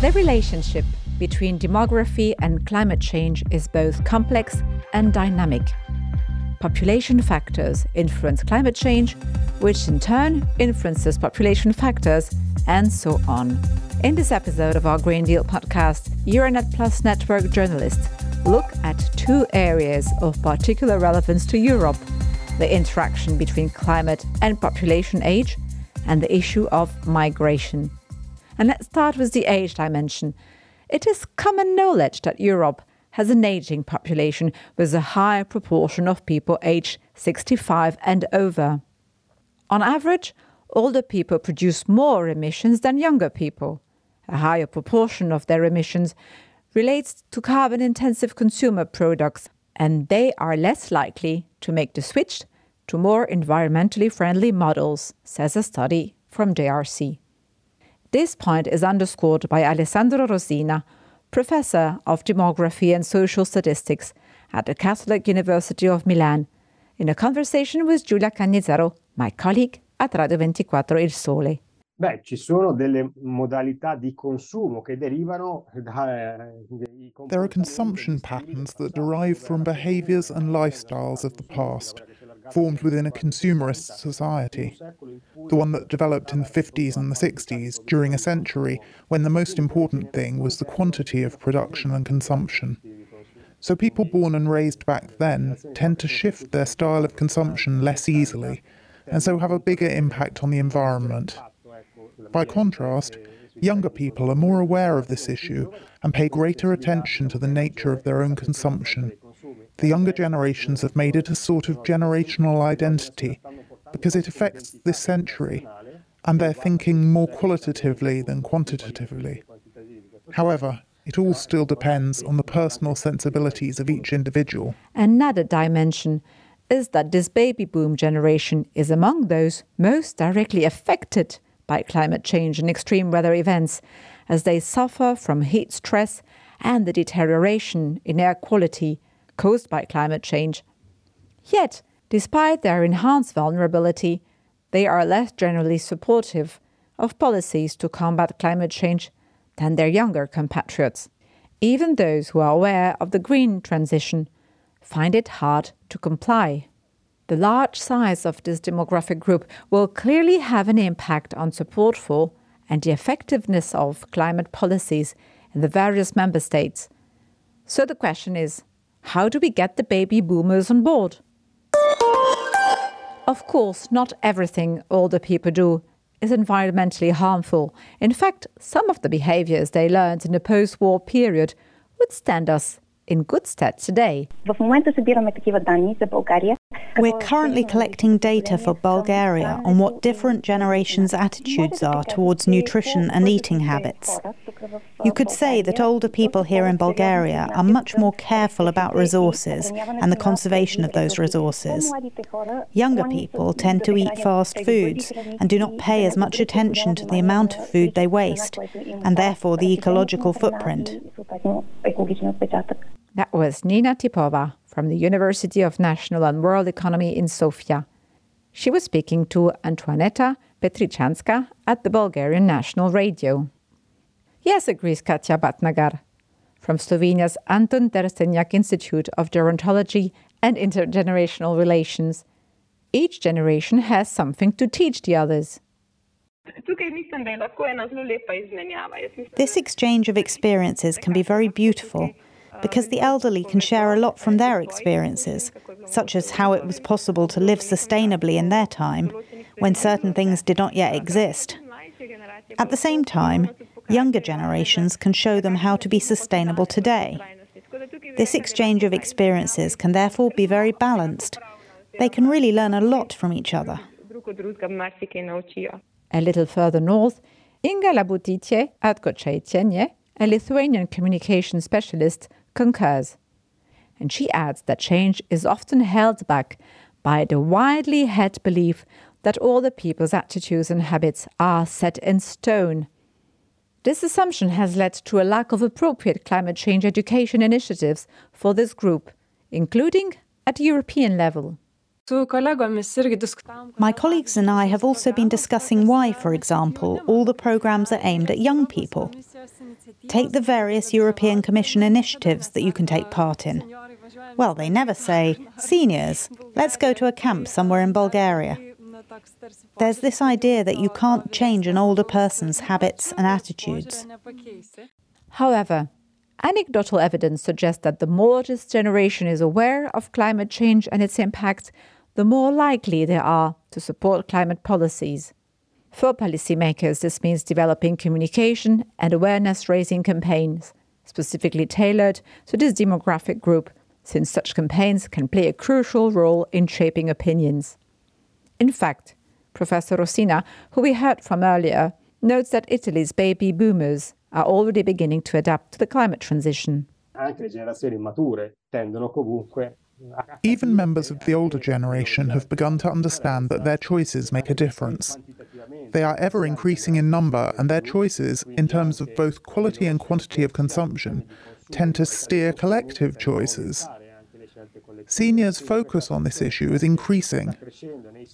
The relationship between demography and climate change is both complex and dynamic. Population factors influence climate change, which in turn influences population factors, and so on. In this episode of our Green Deal podcast, Euranet Plus Network journalists look at two areas of particular relevance to Europe the interaction between climate and population age, and the issue of migration. And let's start with the age dimension. It is common knowledge that Europe has an aging population with a higher proportion of people aged 65 and over. On average, older people produce more emissions than younger people. A higher proportion of their emissions relates to carbon intensive consumer products, and they are less likely to make the switch to more environmentally friendly models, says a study from JRC. This point is underscored by Alessandro Rosina, professor of demography and social statistics at the Catholic University of Milan, in a conversation with Giulia Cannizzaro, my colleague at Radio 24 Il Sole. Beh, ci sono delle modalità di consumo che derivano da eh, There are consumption patterns that derive from behaviors and lifestyles of the past formed within a consumerist society, the one that developed in the 50s and the 60s during a century when the most important thing was the quantity of production and consumption. So people born and raised back then tend to shift their style of consumption less easily, and so have a bigger impact on the environment. By contrast, younger people are more aware of this issue and pay greater attention to the nature of their own consumption the younger generations have made it a sort of generational identity because it affects this century and they're thinking more qualitatively than quantitatively. However, it all still depends on the personal sensibilities of each individual. Another dimension is that this baby boom generation is among those most directly affected by climate change and extreme weather events, as they suffer from heat stress and the deterioration in air quality caused by climate change. Yet, despite their enhanced vulnerability, they are less generally supportive of policies to combat climate change than their younger compatriots. Even those who are aware of the green transition find it hard to comply. The large size of this demographic group will clearly have an impact on support for and the effectiveness of climate policies in the various member states. So the question is how do we get the baby boomers on board? Of course, not everything older people do is environmentally harmful. In fact, some of the behaviors they learned in the post war period would stand us in good stead today. We're currently collecting data for Bulgaria on what different generations' attitudes are towards nutrition and eating habits. You could say that older people here in Bulgaria are much more careful about resources and the conservation of those resources. Younger people tend to eat fast foods and do not pay as much attention to the amount of food they waste, and therefore the ecological footprint. That was Nina Tipova from the University of National and World Economy in Sofia. She was speaking to Antoaneta Petrichanska at the Bulgarian National Radio. Yes, agrees Katja Batnagar from Slovenia's Anton Trstenjak Institute of Gerontology and Intergenerational Relations. Each generation has something to teach the others. This exchange of experiences can be very beautiful because the elderly can share a lot from their experiences, such as how it was possible to live sustainably in their time when certain things did not yet exist. At the same time, younger generations can show them how to be sustainable today. This exchange of experiences can therefore be very balanced. They can really learn a lot from each other. A little further north, Inga Labutitie at Gochaitienye, a Lithuanian communication specialist, concurs. And she adds that change is often held back by the widely held belief that all the people's attitudes and habits are set in stone. This assumption has led to a lack of appropriate climate change education initiatives for this group, including at European level. My colleagues and I have also been discussing why, for example, all the programs are aimed at young people. Take the various European Commission initiatives that you can take part in. Well, they never say, seniors, let's go to a camp somewhere in Bulgaria. There's this idea that you can't change an older person's habits and attitudes. However, anecdotal evidence suggests that the more this generation is aware of climate change and its impact, the more likely they are to support climate policies. For policymakers, this means developing communication and awareness raising campaigns, specifically tailored to this demographic group, since such campaigns can play a crucial role in shaping opinions. In fact, Professor Rosina, who we heard from earlier, notes that Italy's baby boomers are already beginning to adapt to the climate transition. Even members of the older generation have begun to understand that their choices make a difference. They are ever increasing in number, and their choices, in terms of both quality and quantity of consumption, tend to steer collective choices. Seniors' focus on this issue is increasing,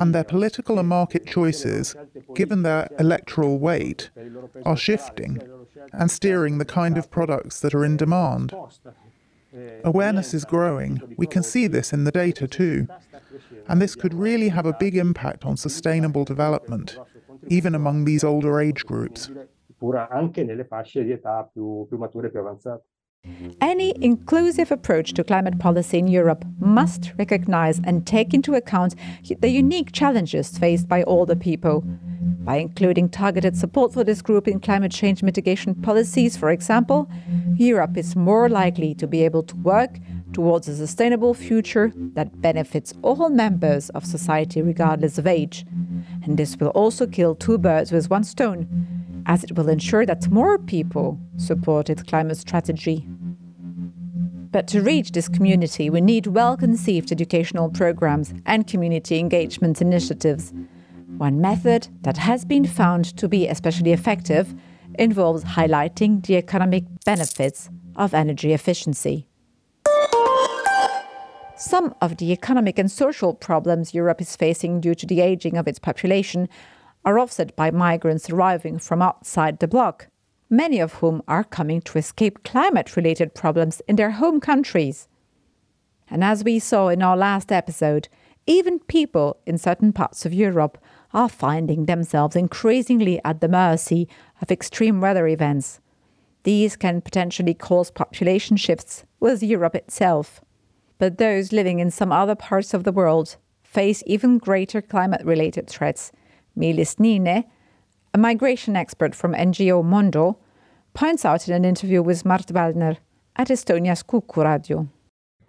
and their political and market choices, given their electoral weight, are shifting and steering the kind of products that are in demand. Awareness is growing. We can see this in the data too. And this could really have a big impact on sustainable development, even among these older age groups. Any inclusive approach to climate policy in Europe must recognize and take into account the unique challenges faced by older people. By including targeted support for this group in climate change mitigation policies, for example, Europe is more likely to be able to work towards a sustainable future that benefits all members of society regardless of age. And this will also kill two birds with one stone, as it will ensure that more people support its climate strategy. But to reach this community, we need well conceived educational programs and community engagement initiatives. One method that has been found to be especially effective involves highlighting the economic benefits of energy efficiency. Some of the economic and social problems Europe is facing due to the aging of its population are offset by migrants arriving from outside the bloc, many of whom are coming to escape climate related problems in their home countries. And as we saw in our last episode, even people in certain parts of Europe are finding themselves increasingly at the mercy of extreme weather events. These can potentially cause population shifts with Europe itself. But those living in some other parts of the world face even greater climate related threats Milis Nine, a migration expert from NGO Mondo, points out in an interview with Mart Waldner at Estonia's Kuku Radio.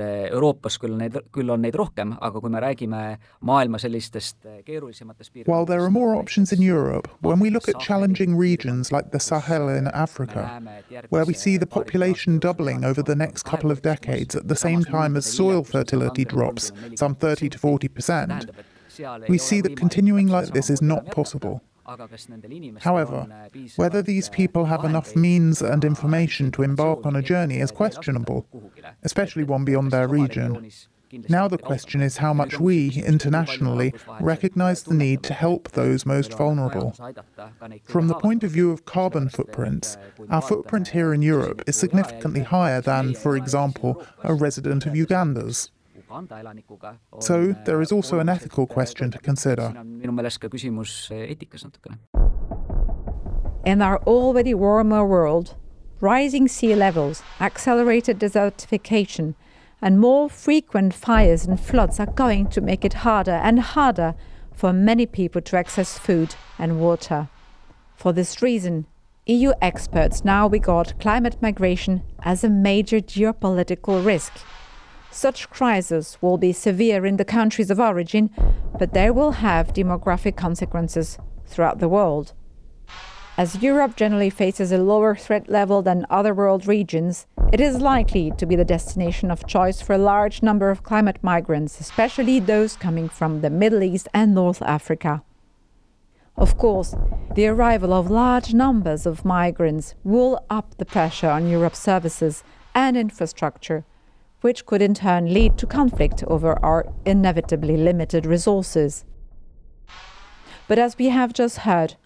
Euroopas küll neid, küll on neid rohkem, aga kui me räägime maailma sellistest keerulisematest piirkondadest While there are more options in Europe, when we look at challenging regions like the Sahel in Africa, where we see the population doubling over the next couple of decades at the same time as soil fertility drops some 30 to 40 percent, we see that continuing like this is not possible. However, whether these people have enough means and information to embark on a journey is questionable, especially one beyond their region. Now the question is how much we, internationally, recognize the need to help those most vulnerable. From the point of view of carbon footprints, our footprint here in Europe is significantly higher than, for example, a resident of Uganda's. So there is also an ethical question to consider. In our already warmer world, rising sea levels, accelerated desertification, and more frequent fires and floods are going to make it harder and harder for many people to access food and water. For this reason, EU experts now regard climate migration as a major geopolitical risk such crises will be severe in the countries of origin, but they will have demographic consequences throughout the world. As Europe generally faces a lower threat level than other world regions, it is likely to be the destination of choice for a large number of climate migrants, especially those coming from the Middle East and North Africa. Of course, the arrival of large numbers of migrants will up the pressure on Europe's services and infrastructure which could in turn lead to conflict over our inevitably limited resources. But as we have just heard,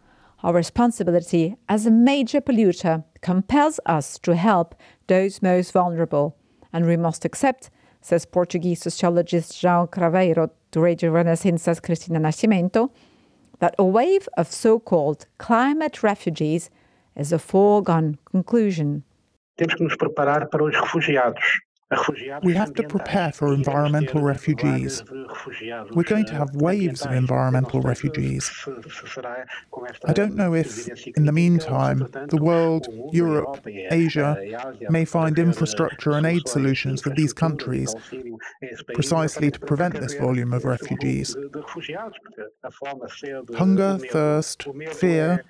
Our responsibility as a major polluter compels us to help those most vulnerable, and we must accept, says Portuguese sociologist João Craveiro to Radio Renascença's Cristina Nascimento, that a wave of so-called climate refugees is a foregone conclusion. Temos que nos preparar para os refugiados. We have to prepare for environmental refugees. We're going to have waves of environmental refugees. I don't know if, in the meantime, the world, Europe, Asia, may find infrastructure and aid solutions for these countries precisely to prevent this volume of refugees. Hunger, thirst, fear,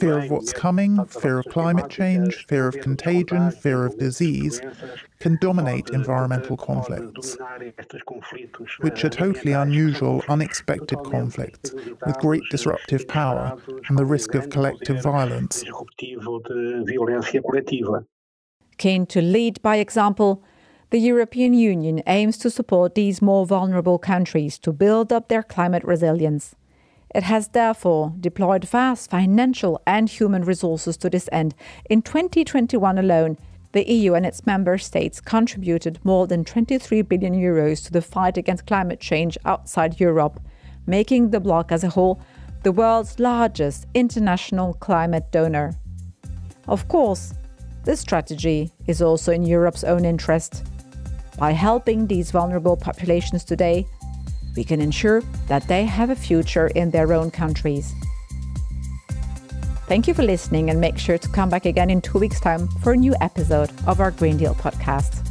fear of what's coming, fear of climate change, fear of contagion, fear of disease, can dominate environmental conflicts, which are totally unusual, unexpected conflicts with great disruptive power and the risk of collective violence. Keen to lead by example, the European Union aims to support these more vulnerable countries to build up their climate resilience. It has therefore deployed vast financial and human resources to this end. In 2021 alone, the EU and its member states contributed more than 23 billion euros to the fight against climate change outside Europe, making the bloc as a whole the world's largest international climate donor. Of course, this strategy is also in Europe's own interest. By helping these vulnerable populations today, we can ensure that they have a future in their own countries. Thank you for listening and make sure to come back again in two weeks' time for a new episode of our Green Deal podcast.